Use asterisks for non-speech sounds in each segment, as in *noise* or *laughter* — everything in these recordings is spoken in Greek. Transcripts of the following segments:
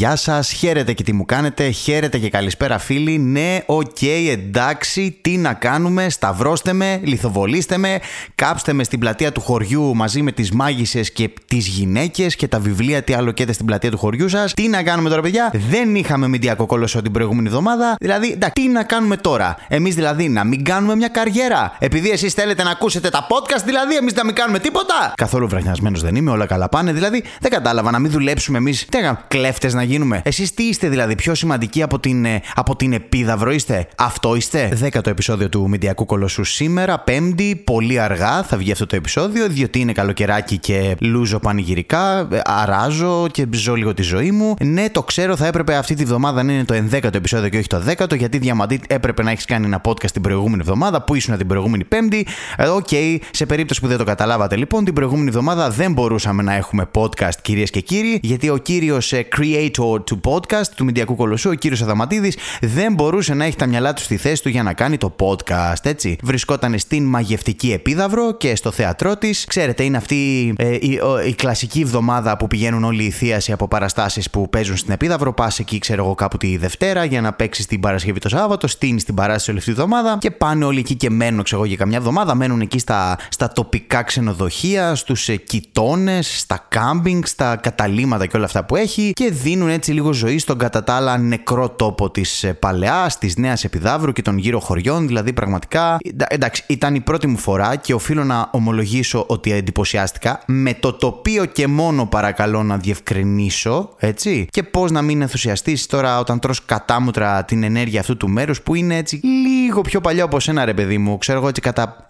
Γεια σας, χαίρετε και τι μου κάνετε, χαίρετε και καλησπέρα φίλοι. Ναι, οκ, εντάξει, τι να κάνουμε, σταυρώστε με, λιθοβολήστε με, κάψτε με στην πλατεία του χωριού μαζί με τις μάγισσες και τις γυναίκες και τα βιβλία, τι άλλο καίτε στην πλατεία του χωριού σας. Τι να κάνουμε τώρα, παιδιά, δεν είχαμε μηντιακό κολοσσό την προηγούμενη εβδομάδα. Δηλαδή, εντάξει, τι να κάνουμε τώρα; Εμείς δηλαδή να μην κάνουμε μια καριέρα. Επειδή εσείς θέλετε να ακούσετε τα podcast, δηλαδή εμείς να μην κάνουμε τίποτα. Καθόλου βραχνιασμένος δεν είμαι, όλα καλά πάνε. Δηλαδή, δεν κατάλαβα να μην δουλέψουμε εμείς. Τι έκαμε, κλέφτες να γίνουμε; Εσείς τι είστε δηλαδή, πιο σημαντικοί από την, ε, από την Επίδαυρο είστε; Αυτό είστε; Δέκατο επεισόδιο του Μηντιακού Κολοσσού σήμερα, Πέμπτη, πολύ αργά θα βγει αυτό το επεισόδιο, διότι είναι καλοκαιράκι και λούζω πανηγυρικά, ε, αράζω και ζω λίγο τη ζωή μου. Ναι, το ξέρω, θα έπρεπε αυτή τη βδομάδα να είναι το 11ο επεισόδιο και όχι το 10ο, γιατί Διαμαντή έπρεπε να έχεις κάνει ένα podcast την προηγούμενη εβδομάδα, που ήσουν την προηγούμενη Πέμπτη. Ε, OK, okay, σε περίπτωση που δεν το καταλάβατε λοιπόν, την προηγούμενη εβδομάδα δεν μπορούσαμε να έχουμε podcast, κυρίες και κύριοι, γιατί ο κύριος creator του podcast, του Μηντιακού Κολοσσού, ο κύριος Αδαμαντίδης, δεν μπορούσε να έχει τα μυαλά του στη θέση του για να κάνει το podcast, έτσι. Βρισκόταν στην μαγευτική Επίδαυρο και στο θέατρό της. Ξέρετε, είναι αυτή ε, η, η, κλασική εβδομάδα που πηγαίνουν όλοι οι θείασοι από παραστάσεις που παίζουν στην επίδαυρο. Πας εκεί, ξέρω εγώ, κάπου τη Δευτέρα για να παίξεις την Παρασκευή το Σάββατο, στείνεις την παράσταση όλη αυτή τη εβδομάδα και πάνε όλοι εκεί και μένουν, ξέρω εγώ, για καμιά εβδομάδα. Μένουν εκεί στα, στα τοπικά ξενοδοχεία, στους ε, κοιτώνες, στα κάμπινγκ, στα καταλήματα και όλα αυτά που έχει και δίνουν έτσι λίγο ζωή στον κατά τα άλλα νεκρό τόπο της ε, παλαιάς, της Νέας Επιδαύρου και των γύρω χωριών. Δηλαδή, πραγματικά. Εντάξει, ήταν η πρώτη μου φορά και οφείλω να ομολογήσω ότι εντυπωσιάστηκα. Με το τοπίο και μόνο παρακαλώ να διευκρινίσω, έτσι. Και πώς να μην ενθουσιαστείς τώρα όταν τρως κατάμουτρα την ενέργεια αυτού του μέρους που είναι έτσι λίγο πιο παλιό από σένα, ρε παιδί μου. Ξέρω εγώ έτσι κατά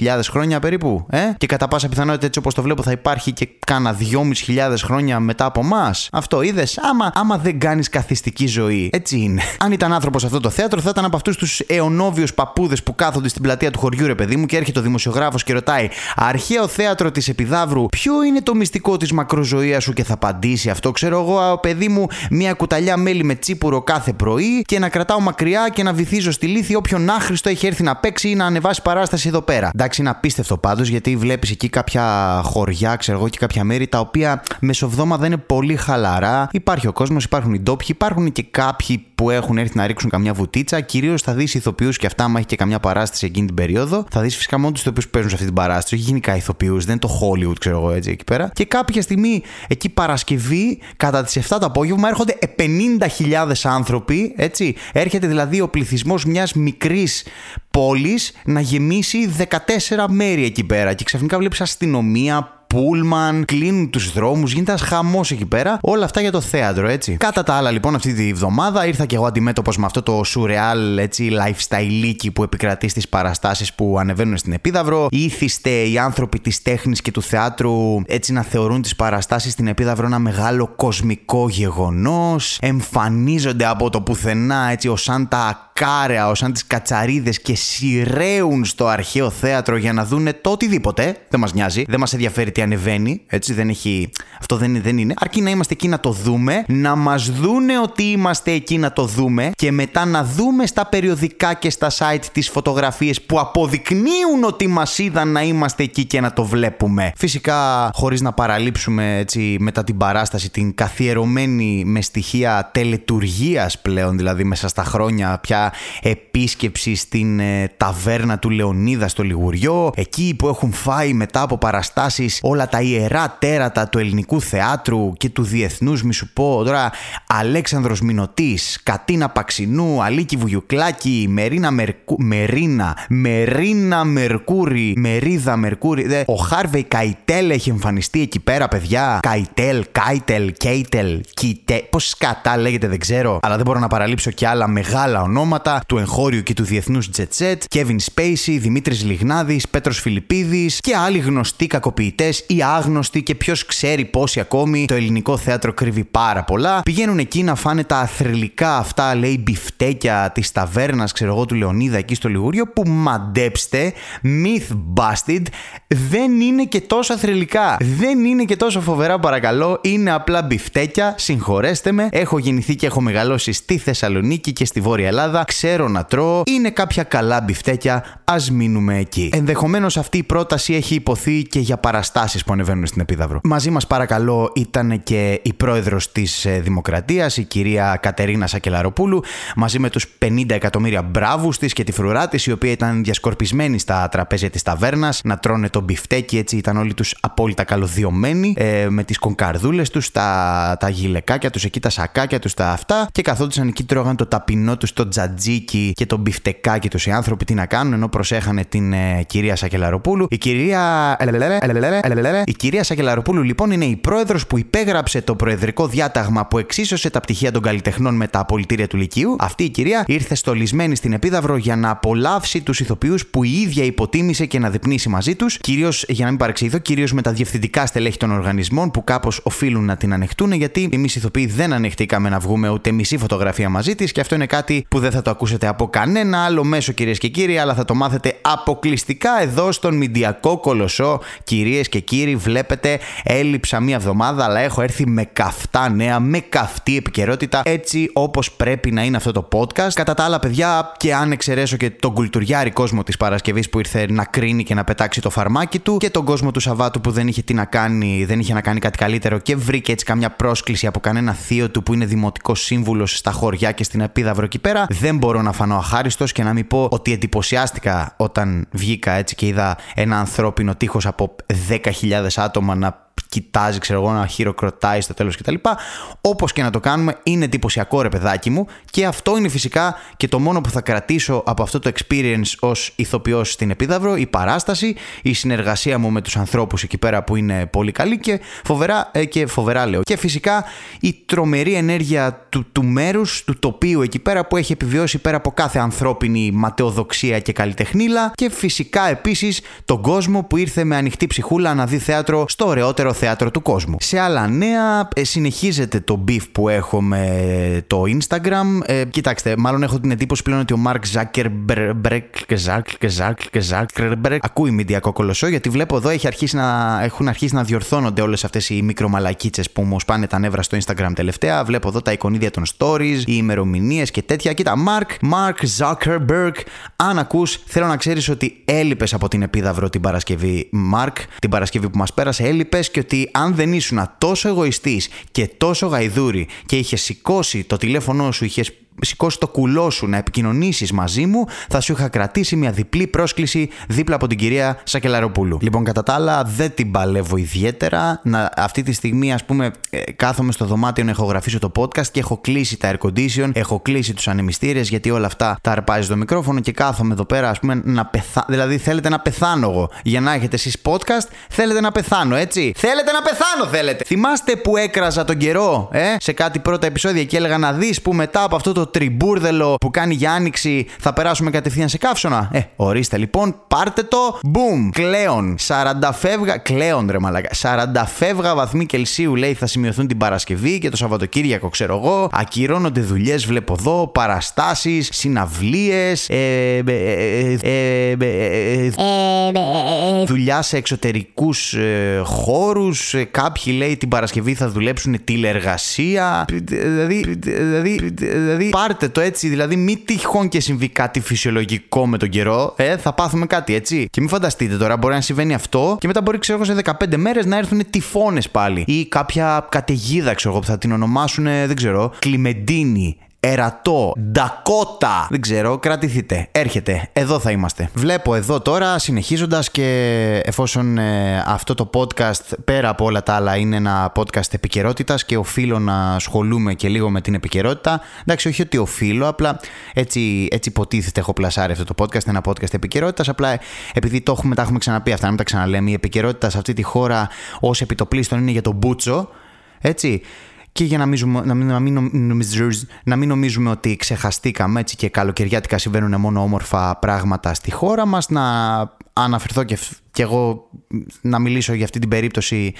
2.500 χρόνια περίπου. Ε; Και κατά πάσα πιθανότητα έτσι όπως το βλέπω θα υπάρχει και κάνα 2.500 χρόνια μετά από εμά. Αυτό είδες; Άμα, άμα δεν κάνεις καθιστική ζωή. Έτσι είναι. *laughs* Αν ήταν άνθρωπος αυτό το θέατρο, θα ήταν από αυτούς τους αιωνόβιους παππούδες που κάθονται στην πλατεία του χωριού, ρε παιδί μου, και έρχεται ο δημοσιογράφος και ρωτάει Αρχαίο θέατρο της Επιδαύρου, ποιο είναι το μυστικό της μακροζωίας σου; Και θα απαντήσει αυτό. Ξέρω εγώ, παιδί μου, μια κουταλιά μέλι με τσίπουρο κάθε πρωί και να κρατάω μακριά και να βυθίζω στη λύθη όποιον άχρηστο έχει έρθει να παίξει ή να ανεβάσει παράσταση εδώ πέρα. Εντάξει, είναι απίστευτο πάντως γιατί βλέπεις εκεί κάποια χωριά, ξέρω εγώ, και κάποια μέρη τα οποία μεσοβδόματα είναι πολύ χαλαρά. Υπάρχει ο κόσμος, υπάρχουν οι ντόπιοι, υπάρχουν και κάποιοι που έχουν έρθει να ρίξουν καμιά βουτίτσα. Κυρίως θα δεις ηθοποιούς και αυτά, άμα έχει και καμιά παράσταση εκείνη την περίοδο. Θα δεις φυσικά μόνο τους ηθοποιούς που παίζουν σε αυτή την παράσταση, όχι γενικά ηθοποιούς, δεν είναι το Hollywood, ξέρω εγώ έτσι εκεί πέρα. Και κάποια στιγμή εκεί Παρασκευή, κατά τις 7 το απόγευμα, έρχονται 50.000 άνθρωποι, έτσι. Έρχεται δηλαδή ο πληθυσμός μιας μικρή πόλης να γεμίσει 14 μέρη εκεί πέρα. Και ξαφνικά βλέπεις αστυνομία, πούλμαν, κλείνουν τους δρόμους, γίνεται ένας χαμός εκεί πέρα. Όλα αυτά για το θέατρο, έτσι. Κατά τα άλλα, λοιπόν, αυτή τη βδομάδα ήρθα και εγώ αντιμέτωπος με αυτό το surreal έτσι, lifestyle που επικρατεί στις παραστάσεις που ανεβαίνουν στην Επίδαυρο. Ήθιστε οι άνθρωποι της τέχνης και του θεάτρου έτσι να θεωρούν τις παραστάσεις στην Επίδαυρο ένα μεγάλο κοσμικό γεγονός. Εμφανίζονται από το πουθενά έτσι ω σαν τα κάρεα, σαν τις κατσαρίδες και σειραίουν στο αρχαίο θέατρο για να δούνε το οτιδήποτε. Δεν μας νοιάζει, δεν μας ενδιαφέρει τι ανεβαίνει, έτσι δεν έχει. Αυτό δεν, δεν είναι. Αρκεί να είμαστε εκεί να το δούμε, να μας δούνε ότι είμαστε εκεί να το δούμε και μετά να δούμε στα περιοδικά και στα site τις φωτογραφίες που αποδεικνύουν ότι μας είδαν να είμαστε εκεί και να το βλέπουμε. Φυσικά, χωρίς να παραλείψουμε έτσι μετά την παράσταση την καθιερωμένη με στοιχεία τελετουργίας πλέον, δηλαδή μέσα στα χρόνια πια επίσκεψη στην ε, ταβέρνα του Λεωνίδα στο Λιγουριό, εκεί που έχουν φάει μετά από παραστάσεις όλα τα ιερά τέρατα του ελληνικού θεάτρου και του διεθνούς μη σου πω τώρα Αλέξανδρος Μινωτής, Κατίνα Παξινού, Αλίκη Βουγιουκλάκη, Μερίνα Μερκού, Μερίνα, Μερίνα Μερκούρη, Μερίδα Μερκούρη, ο Χάρβεϊ Καϊτέλ έχει εμφανιστεί εκεί πέρα παιδιά, Καϊτέλ, Κάιτελ, Κέιτελ, Κιτέ, πώς σκατά λέγεται δεν ξέρω, αλλά δεν μπορώ να παραλείψω και άλλα μεγάλα ονόματα του εγχώριου και του διεθνούς Jet Set, Kevin Spacey, Δημήτρης Λιγνάδης, Πέτρος Φιλιππίδης και άλλοι γνωστοί κακοποιητές ή άγνωστοι και ποιος ξέρει πόσοι ακόμη το ελληνικό θέατρο κρύβει πάρα πολλά. Πηγαίνουν εκεί να φάνε τα αθρηλικά αυτά, λέει, μπιφτέκια της ταβέρνας, ξέρω εγώ, του Λεωνίδα εκεί στο Λιγούριο, που μαντέψτε, myth busted, δεν είναι και τόσο αθρηλικά. Δεν είναι και τόσο φοβερά, παρακαλώ. Είναι απλά μπιφτέκια, συγχωρέστε με. Έχω γεννηθεί και έχω μεγαλώσει στη Θεσσαλονίκη και στη Βόρεια Ελλάδα εβδομάδα, ξέρω να τρώω, είναι κάποια καλά μπιφτέκια, ας μείνουμε εκεί. Ενδεχομένως αυτή η πρόταση έχει υποθεί και για παραστάσεις που ανεβαίνουν στην Επίδαυρο. Μαζί μας, παρακαλώ, ήταν και η πρόεδρος της ε, Δημοκρατίας, η κυρία Κατερίνα Σακελαροπούλου, μαζί με τους 50 εκατομμύρια μπράβους της και τη φρουρά της, η οποία ήταν διασκορπισμένη στα τραπέζια της ταβέρνας να τρώνε το μπιφτέκι, έτσι ήταν όλοι τους απόλυτα καλωδιωμένοι, ε, με τις κονκαρδούλες τους, τα, τα γυλεκάκια τους, εκεί τα σακάκια τους, τα αυτά, και καθόντουσαν εκεί τρώγαν το ταπεινό τους, το τζατζίκι και το μπιφτεκάκι τους οι άνθρωποι τι να κάνουν, ενώ προσέχανε την ε, κυρία Σακελαροπούλου. Η κυρία. Η κυρία Σακελαροπούλου λοιπόν είναι η πρόεδρος που υπέγραψε το προεδρικό διάταγμα που εξίσωσε τα πτυχία των καλλιτεχνών με τα απολυτήρια του Λυκείου. Αυτή η κυρία ήρθε στολισμένη στην Επίδαυρο για να απολαύσει τους ηθοποιούς που η ίδια υποτίμησε και να διπνήσει μαζί τους. Κυρίως, για να μην παρεξηγηθώ, κυρίως με τα διευθυντικά στελέχη των οργανισμών που κάπως οφείλουν να την ανεχτούν, γιατί εμείς οι ηθοποιοί δεν ανεχτήκαμε να βγούμε ούτε μισή φωτογραφία μαζί της και αυτό είναι κάτι που δεν θα το ακούσετε από κανένα άλλο μέσο, κυρίες και κύριοι, αλλά θα το μάθετε αποκλειστικά εδώ στον Μηντιακό Κολοσσό. Κυρίες και κύριοι, βλέπετε, έλειψα μία εβδομάδα, αλλά έχω έρθει με καυτά νέα, με καυτή επικαιρότητα, έτσι όπως πρέπει να είναι αυτό το podcast. Κατά τα άλλα, παιδιά, και αν εξαιρέσω και τον κουλτουριάρη κόσμο της Παρασκευής που ήρθε να κρίνει και να πετάξει το φαρμάκι του, και τον κόσμο του Σαββάτου που δεν είχε τι να κάνει, δεν είχε να κάνει κάτι καλύτερο και βρήκε έτσι καμιά πρόσκληση από κανένα θείο του που είναι δημοτικός σύμβουλος στα χωριά και στην Επίδαυρο εκεί πέρα, δεν μπορώ να φανώ αχάριστος και να μην πω ότι εντυπωσιάστηκα όταν βγήκα έτσι και είδα ένα ανθρώπινο τείχος από 10.000 άτομα να κοιτάζει, ξέρω εγώ, να χειροκροτάει στο τέλος κτλ. Όπως και να το κάνουμε, είναι εντυπωσιακό ρε παιδάκι μου και αυτό είναι φυσικά και το μόνο που θα κρατήσω από αυτό το experience ως ηθοποιός στην Επίδαυρο, η παράσταση, η συνεργασία μου με τους ανθρώπους εκεί πέρα που είναι πολύ καλή και φοβερά, ε, και φοβερά λέω. Και φυσικά η τρομερή ενέργεια του, του μέρους, του τοπίου εκεί πέρα που έχει επιβιώσει πέρα από κάθε ανθρώπινη ματαιοδοξία και καλλιτεχνίλα και φυσικά επίσης τον κόσμο που ήρθε με ανοιχτή ψυχούλα να δει θέατρο στο ωραιότερο θέατρο του κόσμου. Σε άλλα νέα, ε, συνεχίζεται το beef που έχω με το Instagram. Ε, κοιτάξτε, μάλλον έχω την εντύπωση πλέον ότι ο Mark Zuckerberg ακούει μηντιακό κολοσσό, γιατί βλέπω εδώ έχει αρχίσει να, έχουν αρχίσει να διορθώνονται όλες αυτές οι μικρομαλακίτσες που μου σπάνε τα νεύρα στο Instagram τελευταία. Βλέπω εδώ τα εικονίδια των stories, οι ημερομηνίες και τέτοια. Κοίτα, Mark, Mark Zuckerberg, αν ακούς, θέλω να ξέρεις ότι έλειπες από την επίδαυρο την Παρασκευή, Mark, την Παρασκευή που μας πέρασε, έλειπες και ότι αν δεν ήσουν τόσο εγωιστής και τόσο γαϊδούρη και είχες σηκώσει το τηλέφωνό σου, είχες σηκώσει το κουλό σου να επικοινωνήσεις μαζί μου, θα σου είχα κρατήσει μια διπλή πρόσκληση δίπλα από την κυρία Σακελαροπούλου. Λοιπόν, κατά τα άλλα, δεν την παλεύω ιδιαίτερα. Να, αυτή τη στιγμή, ας πούμε, ε, κάθομαι στο δωμάτιο να ηχογραφήσω το podcast και έχω κλείσει τα air condition, έχω κλείσει τους ανεμιστήρες γιατί όλα αυτά τα αρπάζει το μικρόφωνο και κάθομαι εδώ πέρα, ας πούμε, να πεθάνω. Δηλαδή, θέλετε να πεθάνω εγώ. Για να έχετε εσείς podcast, θέλετε να πεθάνω, έτσι. Θέλετε να πεθάνω, θέλετε. Θυμάστε που έκραζα τον καιρό, ε, σε κάτι πρώτα επεισόδια και έλεγα να δεις που μετά από αυτό το τριμπούρδελο που κάνει για άνοιξη θα περάσουμε κατευθείαν σε καύσωνα. Ε, ορίστε λοιπόν, πάρτε το. Μπούμ! Κλέον. 40 φεύγα. Κλέον ρε μαλάκα. 40 φεύγα βαθμοί Κελσίου λέει θα σημειωθούν την Παρασκευή και το Σαββατοκύριακο ξέρω εγώ. Ακυρώνονται δουλειές, βλέπω εδώ. Παραστάσεις, συναυλίες. Δουλειά σε εξωτερικούς χώρους. Κάποιοι λέει την Παρασκευή θα δουλέψουν τηλεργασία. Δηλαδή, δηλαδή, δηλαδή πάρτε το έτσι, δηλαδή μην τυχόν και συμβεί κάτι φυσιολογικό με τον καιρό, ε, θα πάθουμε κάτι έτσι. Και μην φανταστείτε τώρα, μπορεί να συμβαίνει αυτό και μετά μπορεί, ξέρω εγώ, σε 15 μέρες να έρθουν τυφώνες πάλι. Ή κάποια καταιγίδα, ξέρω εγώ, που θα την ονομάσουν, δεν ξέρω, Κλιμεντίνη, Ερατό, Ντακότα. Δεν ξέρω, κρατηθείτε. Έρχεται. Εδώ θα είμαστε. Βλέπω εδώ τώρα, συνεχίζοντας και εφόσον ε, αυτό το podcast πέρα από όλα τα άλλα είναι ένα podcast επικαιρότητας και οφείλω να ασχολούμαι και λίγο με την επικαιρότητα. Εντάξει, όχι ότι οφείλω, απλά έτσι, έτσι υποτίθεται έχω πλασάρει αυτό το podcast, ένα podcast επικαιρότητας. Απλά επειδή το έχουμε, τα έχουμε ξαναπεί αυτά, να μην τα ξαναλέμε. Η επικαιρότητα σε αυτή τη χώρα ως επί το πλείστον είναι για τον πούτσο. Έτσι και για να, μίζουμε, να, μην, να, μην, να μην νομίζουμε ότι ξεχαστήκαμε έτσι και καλοκαιριάτικα συμβαίνουν μόνο όμορφα πράγματα στη χώρα μας να αναφερθώ και, και εγώ να μιλήσω για αυτή την περίπτωση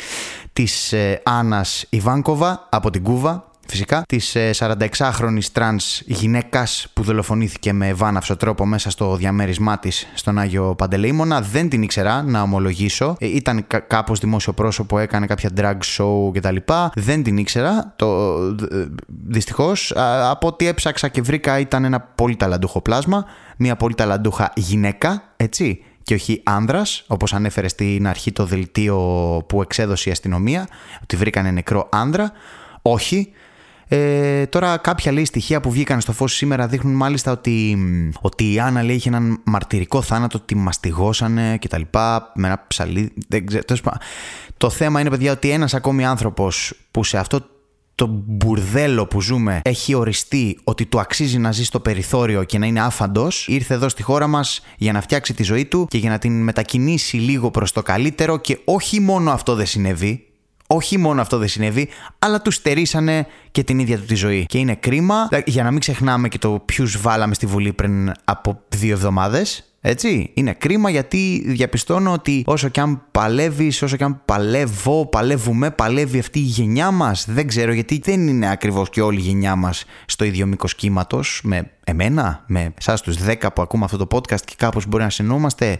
της ε, Άννας Ιβάνκοβα από την Κούβα φυσικά, της 46χρονη τρανς γυναίκας που δολοφονήθηκε με βάναυσο τρόπο μέσα στο διαμέρισμά της στον Άγιο Παντελεήμονα. Δεν την ήξερα, να ομολογήσω. Ε, ήταν κάπως δημόσιο πρόσωπο, έκανε κάποια drag show κτλ. Δεν την ήξερα. Το... Δυστυχώς, από ό,τι έψαξα και βρήκα, ήταν ένα πολύ ταλαντούχο πλάσμα. Μια πολύ ταλαντούχα γυναίκα, έτσι και όχι άνδρας, όπως ανέφερε στην αρχή το δελτίο που εξέδωσε η αστυνομία, ότι βρήκανε νεκρό άνδρα. Όχι. Ε, τώρα κάποια λέει στοιχεία που βγήκαν στο φως σήμερα δείχνουν μάλιστα ότι, ότι η Άννα λέει είχε έναν μαρτυρικό θάνατο, ότι μαστιγώσανε και τα λοιπά, με ένα ψαλί. Δεν ξέρω, το θέμα είναι παιδιά ότι ένας ακόμη άνθρωπος που σε αυτό το μπουρδέλο που ζούμε έχει οριστεί ότι του αξίζει να ζει στο περιθώριο και να είναι άφαντος, ήρθε εδώ στη χώρα μας για να φτιάξει τη ζωή του και για να την μετακινήσει λίγο προς το καλύτερο και όχι μόνο αυτό δεν συνέβη. Όχι μόνο αυτό δεν συνέβη, αλλά τους στερήσανε και την ίδια του τη ζωή. Και είναι κρίμα, για να μην ξεχνάμε και το ποιους βάλαμε στη Βουλή πριν από δύο εβδομάδες. Έτσι, είναι κρίμα γιατί διαπιστώνω ότι όσο και αν παλεύεις, όσο και αν παλεύω, παλεύουμε, παλεύει αυτή η γενιά μας. Δεν ξέρω γιατί δεν είναι ακριβώς και όλη η γενιά μας στο ίδιο μήκος κύματος με εμένα, με εσάς τους 10 που ακούμε αυτό το podcast και κάπως μπορεί να συνόμαστε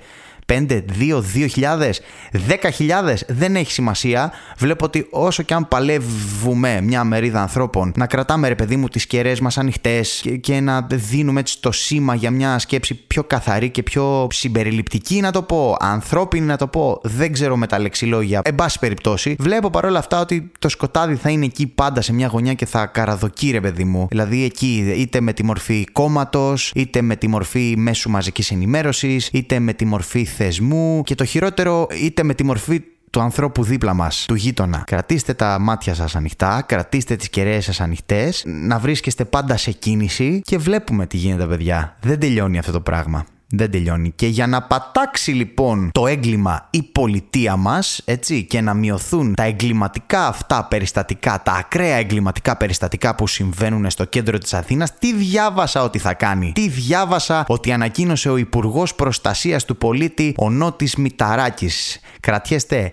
5, 2, 2.000, 10.000, δεν έχει σημασία. Βλέπω ότι όσο και αν παλεύουμε μια μερίδα ανθρώπων να κρατάμε ρε παιδί μου τις κεραίες μας ανοιχτές και, να δίνουμε έτσι το σήμα για μια σκέψη πιο καθαρή και πιο συμπεριληπτική να το πω, ανθρώπινη να το πω, δεν ξέρω με τα λεξιλόγια. Εν πάση περιπτώσει, βλέπω παρόλα αυτά ότι το σκοτάδι θα είναι εκεί πάντα σε μια γωνιά και θα καραδοκεί ρε παιδί μου. Δηλαδή εκεί είτε με τη μορφή κόμματος, είτε με τη μορφή μέσου μαζικής ενημέρωσης, είτε με τη μορφή θεσμού και το χειρότερο είτε με τη μορφή του ανθρώπου δίπλα μας, του γείτονα. Κρατήστε τα μάτια σας ανοιχτά, κρατήστε τις κεραίες σας ανοιχτές, να βρίσκεστε πάντα σε κίνηση και βλέπουμε τι γίνεται, παιδιά. Δεν τελειώνει αυτό το πράγμα. Δεν τελειώνει. Και για να πατάξει λοιπόν το έγκλημα η πολιτεία μας, έτσι, και να μειωθούν τα εγκληματικά αυτά περιστατικά, τα ακραία εγκληματικά περιστατικά που συμβαίνουν στο κέντρο της Αθήνας, τι διάβασα ότι θα κάνει; Τι διάβασα ότι ανακοίνωσε ο Υπουργός Προστασίας του Πολίτη, ο Νότης Μηταράκης; Κρατιέστε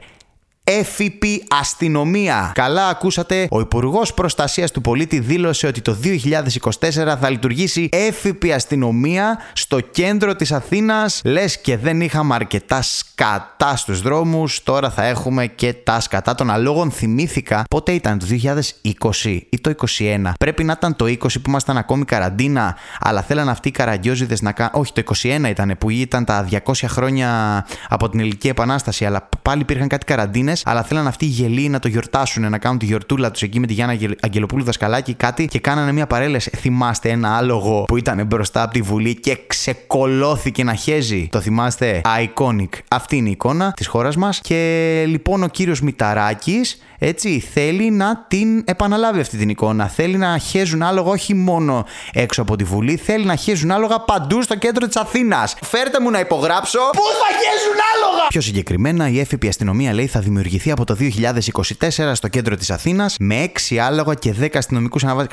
έφυπη αστυνομία. Καλά ακούσατε, ο Υπουργός Προστασίας του Πολίτη δήλωσε ότι το 2024 θα λειτουργήσει έφυπη αστυνομία στο κέντρο της Αθήνας. Λες και δεν είχαμε αρκετά σκατά στους δρόμους, τώρα θα έχουμε και τα σκατά των αλόγων. Θυμήθηκα πότε ήταν, το 2020 ή το 2021. Πρέπει να ήταν το 20 που ήμασταν ακόμη καραντίνα, αλλά θέλαν αυτοί οι καραγκιόζιδε να κάνουν. Όχι, το 21 ήταν που ήταν τα 200 χρόνια από την Ελληνική Επανάσταση, αλλά πάλι υπήρχαν κάτι καραντίνες αλλά θέλαν αυτοί οι γελοί να το γιορτάσουν, να κάνουν τη γιορτούλα τους εκεί με τη Γιάννα Αγγελοπούλου δασκαλάκι κάτι και κάνανε μια παρέλαση. Θυμάστε ένα άλογο που ήταν μπροστά από τη Βουλή και ξεκολώθηκε να χέζει. Το θυμάστε, iconic. Αυτή είναι η εικόνα της χώρας μας. Και λοιπόν ο κύριος Μηταράκης έτσι, θέλει να την επαναλάβει αυτή την εικόνα. Θέλει να χέζουν άλογα όχι μόνο έξω από τη Βουλή, θέλει να χέζουν άλογα παντού στο κέντρο της Αθήνας. Φέρτε μου να υπογράψω. Πού θα χέζουν άλογα! Πιο συγκεκριμένα, η έφυπη αστυνομία λέει θα δημιουργηθεί από το 2024 στο κέντρο της Αθήνας με 6 άλογα και 10 αστυνομικούς αναβάσει.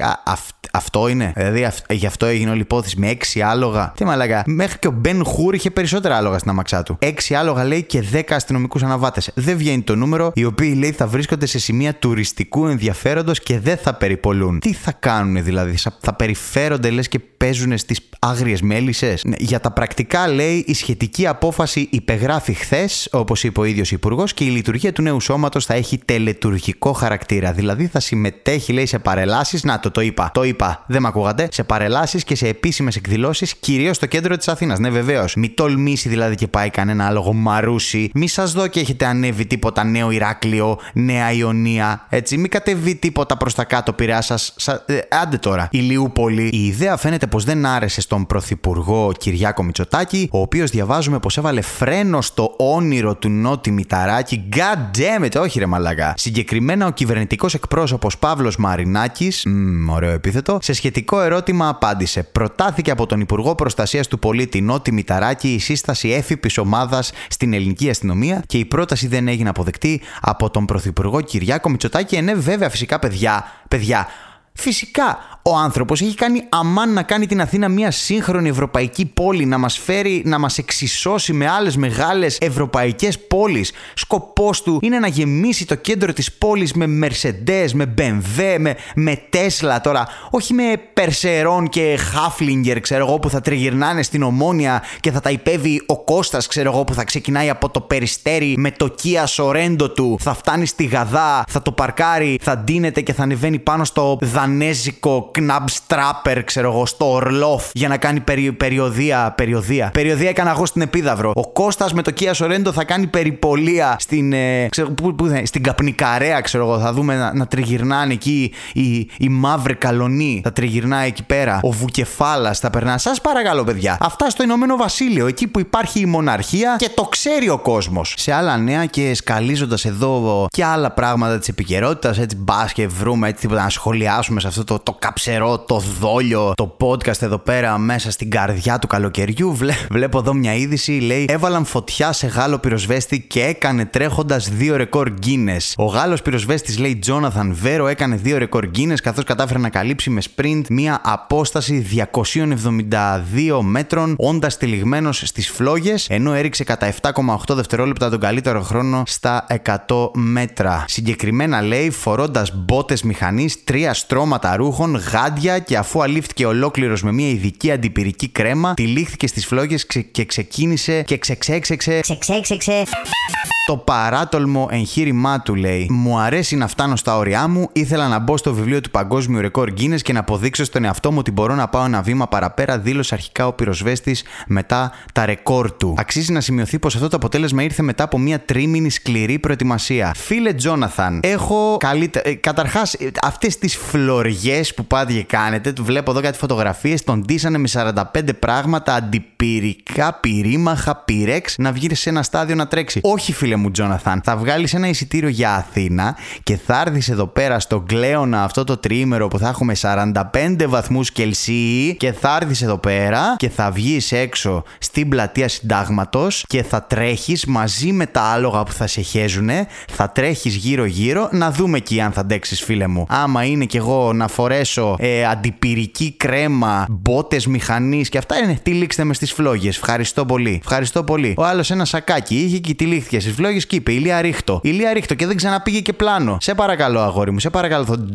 Αυτό είναι. Δηλαδή γι' αυτό έγινε όλη η υπόθεση με 6 άλογα. Τι μαλακά. Μέχρι και ο Μπεν Χούρ είχε περισσότερα άλογα στην αμαξά του. 6 άλογα λέει και 10 αστυνομικούς αναβάτες. Δεν βγαίνει το νούμερο, οι οποίοι λέει θα βρίσκονται σε σημεία τουριστικού ενδιαφέροντος και δεν θα περιπολούν. Τι θα κάνουν δηλαδή, θα περιφέρονται λες και παίζουν στις άγριες μέλισσες. Ναι, για τα πρακτικά λέει η σχετική απόφαση υπεγράφει χθες, όπως είπε ο ίδιος υπουργός, και η λειτουργία του νέου σώματος θα έχει τελετουργικό χαρακτήρα. Δηλαδή θα συμμετέχει λέει σε παρελάσεις, να το το είπα, το είπα, δεν με ακούγατε, σε παρελάσεις και σε επίσημες εκδηλώσεις κυρίως στο κέντρο της Αθήνας. Ναι βεβαίως. Μη τολμήσει δηλαδή και πάει κανένα άλογο μαρούσι, μη σας δω και έχετε ανέβει τίποτα νέο Ηράκλειο, νέα Ιωνία, έτσι, μη κατεβεί τίποτα προς τα κάτω πειρά σας, ε, άντε τώρα, Ηλιούπολη. Η ιδέα φαίνεται πως δεν άρεσε στον Πρωθυπουργό Κυριάκο Μητσοτάκη, ο οποίος διαβάζουμε πως έβαλε φρένο στο όνειρο του Νότι Μηταράκη. God damn it, όχι ρε μαλακά. Συγκεκριμένα ο κυβερνητικός εκπρόσωπος Παύλος Μαρινάκης, ωραίο επίθετο, σε σχετικό ερώτημα απάντησε. Προτάθηκε από τον Υπουργό Προστασίας του Πολίτη Νότι Μηταράκη η σύσταση έφυπης ομάδας στην ελληνική αστυνομία και η πρόταση δεν έγινε αποδεκτή από τον Πρωθυπουργό Κυριάκο Μητσοτάκη. Ενέ, βέβαια, φυσικά, παιδιά, παιδιά, Φυσικά, ο άνθρωπος έχει κάνει αμάν να κάνει την Αθήνα μια σύγχρονη ευρωπαϊκή πόλη, να μας φέρει, να μας εξισώσει με άλλες μεγάλες ευρωπαϊκές πόλεις. Σκοπός του είναι να γεμίσει το κέντρο της πόλης με Mercedes, με BMW, με, με Tesla τώρα. Όχι με Περσερών και Χάφλιγκερ, ξέρω εγώ, που θα τριγυρνάνε στην ομόνια και θα τα υπέβει ο Κώστας, ξέρω εγώ, που θα ξεκινάει από το περιστέρι με το Kia Sorento του, θα φτάνει στη Γαδά, θα το παρκάρει, θα ντύνεται και θα ανεβαίνει πάνω στο δανέζικο Knab Strapper, ξέρω εγώ, στο Ορλόφ για να κάνει περι, περιοδία. Περιοδία. Περιοδία έκανα εγώ στην Επίδαυρο. Ο Κώστας με το Kia Sorento θα κάνει περιπολία στην, ε, ξέρω, που, που, στην Καπνικαρέα, ξέρω εγώ. Θα δούμε να, να τριγυρνάνε εκεί οι, οι μαύροι καλονοί. Θα τριγυρνάει εκεί πέρα. Ο Βουκεφάλας θα περνά. Σας παρακαλώ, παιδιά. Αυτά στο Ηνωμένο Βασίλειο, εκεί που υπάρχει η μοναρχία και το ξέρει ο κόσμος. Σε άλλα νέα και σκαλίζοντας εδώ και άλλα πράγματα της επικαιρότητας, έτσι μπα και βρούμε έτσι τίποτα να σχολιάσουμε σε αυτό το, το καψερό, το δόλιο, το podcast εδώ πέρα μέσα στην καρδιά του καλοκαιριού. Βλέ, βλέπω εδώ μια είδηση, λέει Έβαλαν φωτιά σε Γάλλο πυροσβέστη και έκανε τρέχοντας δύο ρεκόρ Guinness. Ο Γάλλος πυροσβέστης, λέει Jonathan Βέρο, έκανε δύο ρεκόρ Guinness καθώς κατάφερε να καλύψει με sprint μια απόσταση 272 μέτρων, όντας τυλιγμένος στις φλόγες, ενώ έριξε κατά 7,8 δευτερόλεπτα τον καλύτερο χρόνο στα 100 μέτρα. Συγκεκριμένα λέει φορώντας μπότες μηχανής, τρία στρώματα ρούχων, γάντια και αφού αλήφθηκε ολόκληρος με μια ειδική αντιπυρική κρέμα, τυλίχθηκε στις φλόγες και ξεκίνησε και ξεξέξεξε. Ξεξέξεξε. Το παράτολμο εγχείρημά του λέει: Μου αρέσει να φτάνω στα όρια μου. Ήθελα να μπω στο βιβλίο του Παγκόσμιου Ρεκόρ Guinness και να αποδείξω στον εαυτό μου ότι μπορώ να πάω ένα βήμα παραπέρα, δήλωσε αρχικά ο πυροσβέστης μετά τα ρεκόρ του. Αξίζει να σημειωθεί πως αυτό το αποτέλεσμα ήρθε μετά από μια τρίμηνη σκληρή προετοιμασία. Φίλε Τζόναθαν, έχω καλύτερα. Ε, Καταρχάς, αυτές τις φλωριές που πάτε και κάνετε, του βλέπω εδώ κάτι φωτογραφίες, τον ντύσανε με 45 πράγματα αντιπυρικά, πυρήμαχα, πυρέξ να βγει σε ένα στάδιο να τρέξει. Όχι, φίλε μου, Τζόναθαν. Θα βγάλεις ένα εισιτήριο για Αθήνα και θα έρθεις εδώ πέρα στο Κλέονα αυτό το τρίμερο που θα έχουμε 45 βαθμούς Κελσίου και θα έρθεις εδώ πέρα και θα βγεις έξω στην πλατεία Συντάγματος και θα τρέχεις μαζί με τα άλογα που θα σε χέζουν, θα τρέχεις γύρω-γύρω να δούμε εκεί αν θα αντέξεις, φίλε μου. Άμα είναι κι εγώ να φορέσω ε, αντιπυρική κρέμα, μπότες μηχανής και αυτά είναι. Τυλίξτε με στις φλόγες. Ευχαριστώ πολύ. Ευχαριστώ πολύ. Ο άλλος ένα σακάκι είχε και τυλίχθηκε στις φλόγε και είπε Ηλία ρίχτω. Ηλία ρίχτω και δεν ξαναπήγε και πλάνο. Σε παρακαλώ, αγόρι μου. Σε παρακαλώ,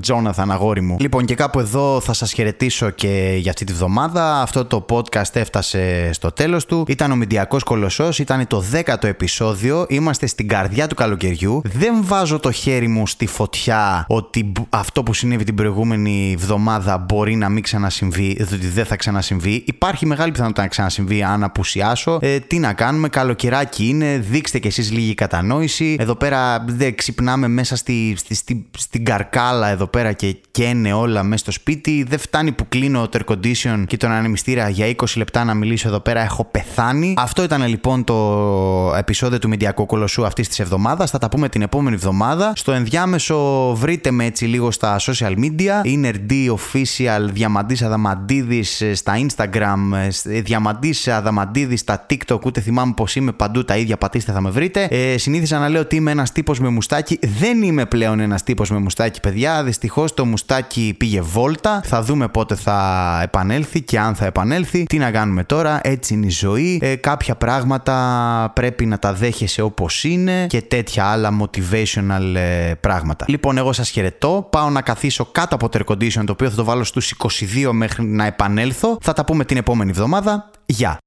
Τζόναθαν, αγόρι μου. Λοιπόν, και κάπου εδώ θα σας χαιρετήσω και για αυτή τη βδομάδα. Αυτό το podcast έφτασε στο τέλος του. Ήταν ο Μηντιακός Κολοσσός. Ήταν το 10ο επεισόδιο. Είμαστε στην καρδιά του καλοκαιριού. Δεν βάζω το χέρι μου στη φωτιά ότι αυτό που συνέβη την προηγούμενη εβδομάδα μπορεί να μην ξανασυμβεί, διότι δεν θα ξανασυμβεί. Υπάρχει μεγάλη πιθανότητα να ξανασυμβεί αν απουσιάσω. Ε, τι να κάνουμε, καλοκαιράκι είναι, δείξτε κι εσείς λίγη κατανόηση. Εδώ πέρα δεν ξυπνάμε μέσα στη, στη, στη, στην καρκάλα εδώ πέρα και καίνε όλα μέσα στο σπίτι. Δεν φτάνει που κλείνω το air condition και τον ανεμιστήρα για 20 λεπτά να μιλήσω εδώ πέρα. Έχω πεθάνει. Αυτό ήταν λοιπόν το επεισόδιο του Μηντιακού Κολοσσού αυτής της εβδομάδας. Θα τα πούμε την επόμενη εβδομάδα. Στο ενδιάμεσο βρείτε με έτσι λίγο στα social media. Είναι RD Official Διαμαντής Αδαμαντίδης στα Instagram. Διαμαντής Αδαμαντίδης στα TikTok. Ούτε θυμάμαι πως είμαι παντού τα ίδια πατήστε θα με βρείτε. Ε, συνήθιζα να λέω ότι είμαι ένας τύπος με μουστάκι. Δεν είμαι πλέον ένας τύπος με μουστάκι, παιδιά. Δυστυχώς το μουστάκι πήγε βόλτα. Θα δούμε πότε θα επανέλθει και αν θα επανέλθει. Τι να κάνουμε τώρα, έτσι είναι η ζωή. Ε, κάποια πράγματα πρέπει να τα δέχεσαι όπως είναι και τέτοια άλλα motivational ε, πράγματα. Λοιπόν, εγώ σας χαιρετώ. Πάω να καθίσω κάτω από το air condition το οποίο θα το βάλω στους 22 μέχρι να επανέλθω. Θα τα πούμε την επόμενη εβδομάδα. Γεια!